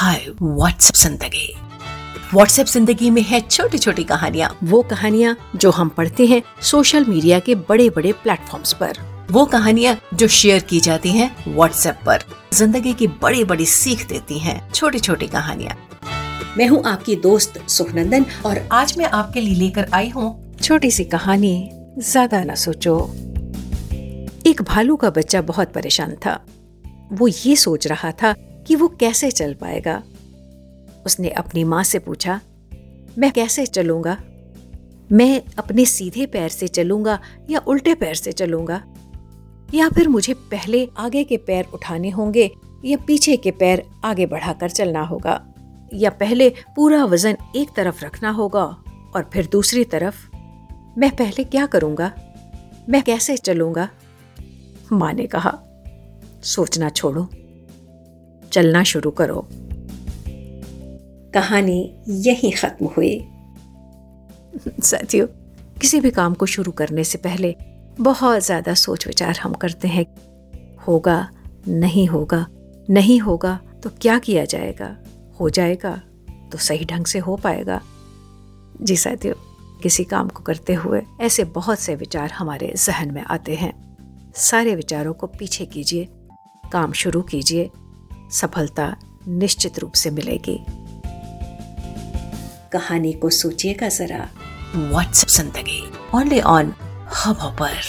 हाय WhatsApp ज़िंदगी। WhatsApp ज़िंदगी में है छोटी छोटी कहानियाँ। वो कहानियाँ जो हम पढ़ते हैं सोशल मीडिया के बड़े बड़े प्लेटफॉर्म्स पर। वो कहानियाँ जो शेयर की जाती हैं व्हाट्सएप पर। ज़िंदगी की बड़ी बड़ी सीख देती हैं छोटी छोटी कहानियाँ। मैं हूँ आपकी दोस्त सुखनंदन और आज मैं आपके लिए लेकर आई हूँ छोटी सी कहानी, ज़्यादा न सोचो। एक भालू का बच्चा बहुत परेशान था। वो ये सोच रहा था कि वो कैसे चल पाएगा। उसने अपनी माँ से पूछा, मैं कैसे चलूँगा? मैं अपने सीधे पैर से चलूँगा या उल्टे पैर से चलूँगा? या फिर मुझे पहले आगे के पैर उठाने होंगे या पीछे के पैर आगे बढ़ाकर चलना होगा? या पहले पूरा वज़न एक तरफ़ रखना होगा और फिर दूसरी तरफ़? मैं पहले क्या करूँगा? मैं कैसे चलूँगा? माँ ने कहा, सोचना छोड़ो। चलना शुरू करो। कहानी यही खत्म हुई। साथियों किसी भी काम को शुरू करने से पहले बहुत ज़्यादा सोच विचार हम करते हैं। होगा नहीं होगा नहीं होगा तो क्या किया जाएगा? हो जाएगा तो सही ढंग से हो पाएगा। जी साथियों किसी काम को करते हुए ऐसे बहुत से विचार हमारे जहन में आते हैं। सारे विचारों को पीछे कीजिए काम शुरू कीजिए सफलता निश्चित रूप से मिलेगी। कहानी को सोचिएगा जरा। व्हाट्सएप ज़िंदगी? ओनली ऑन हब पर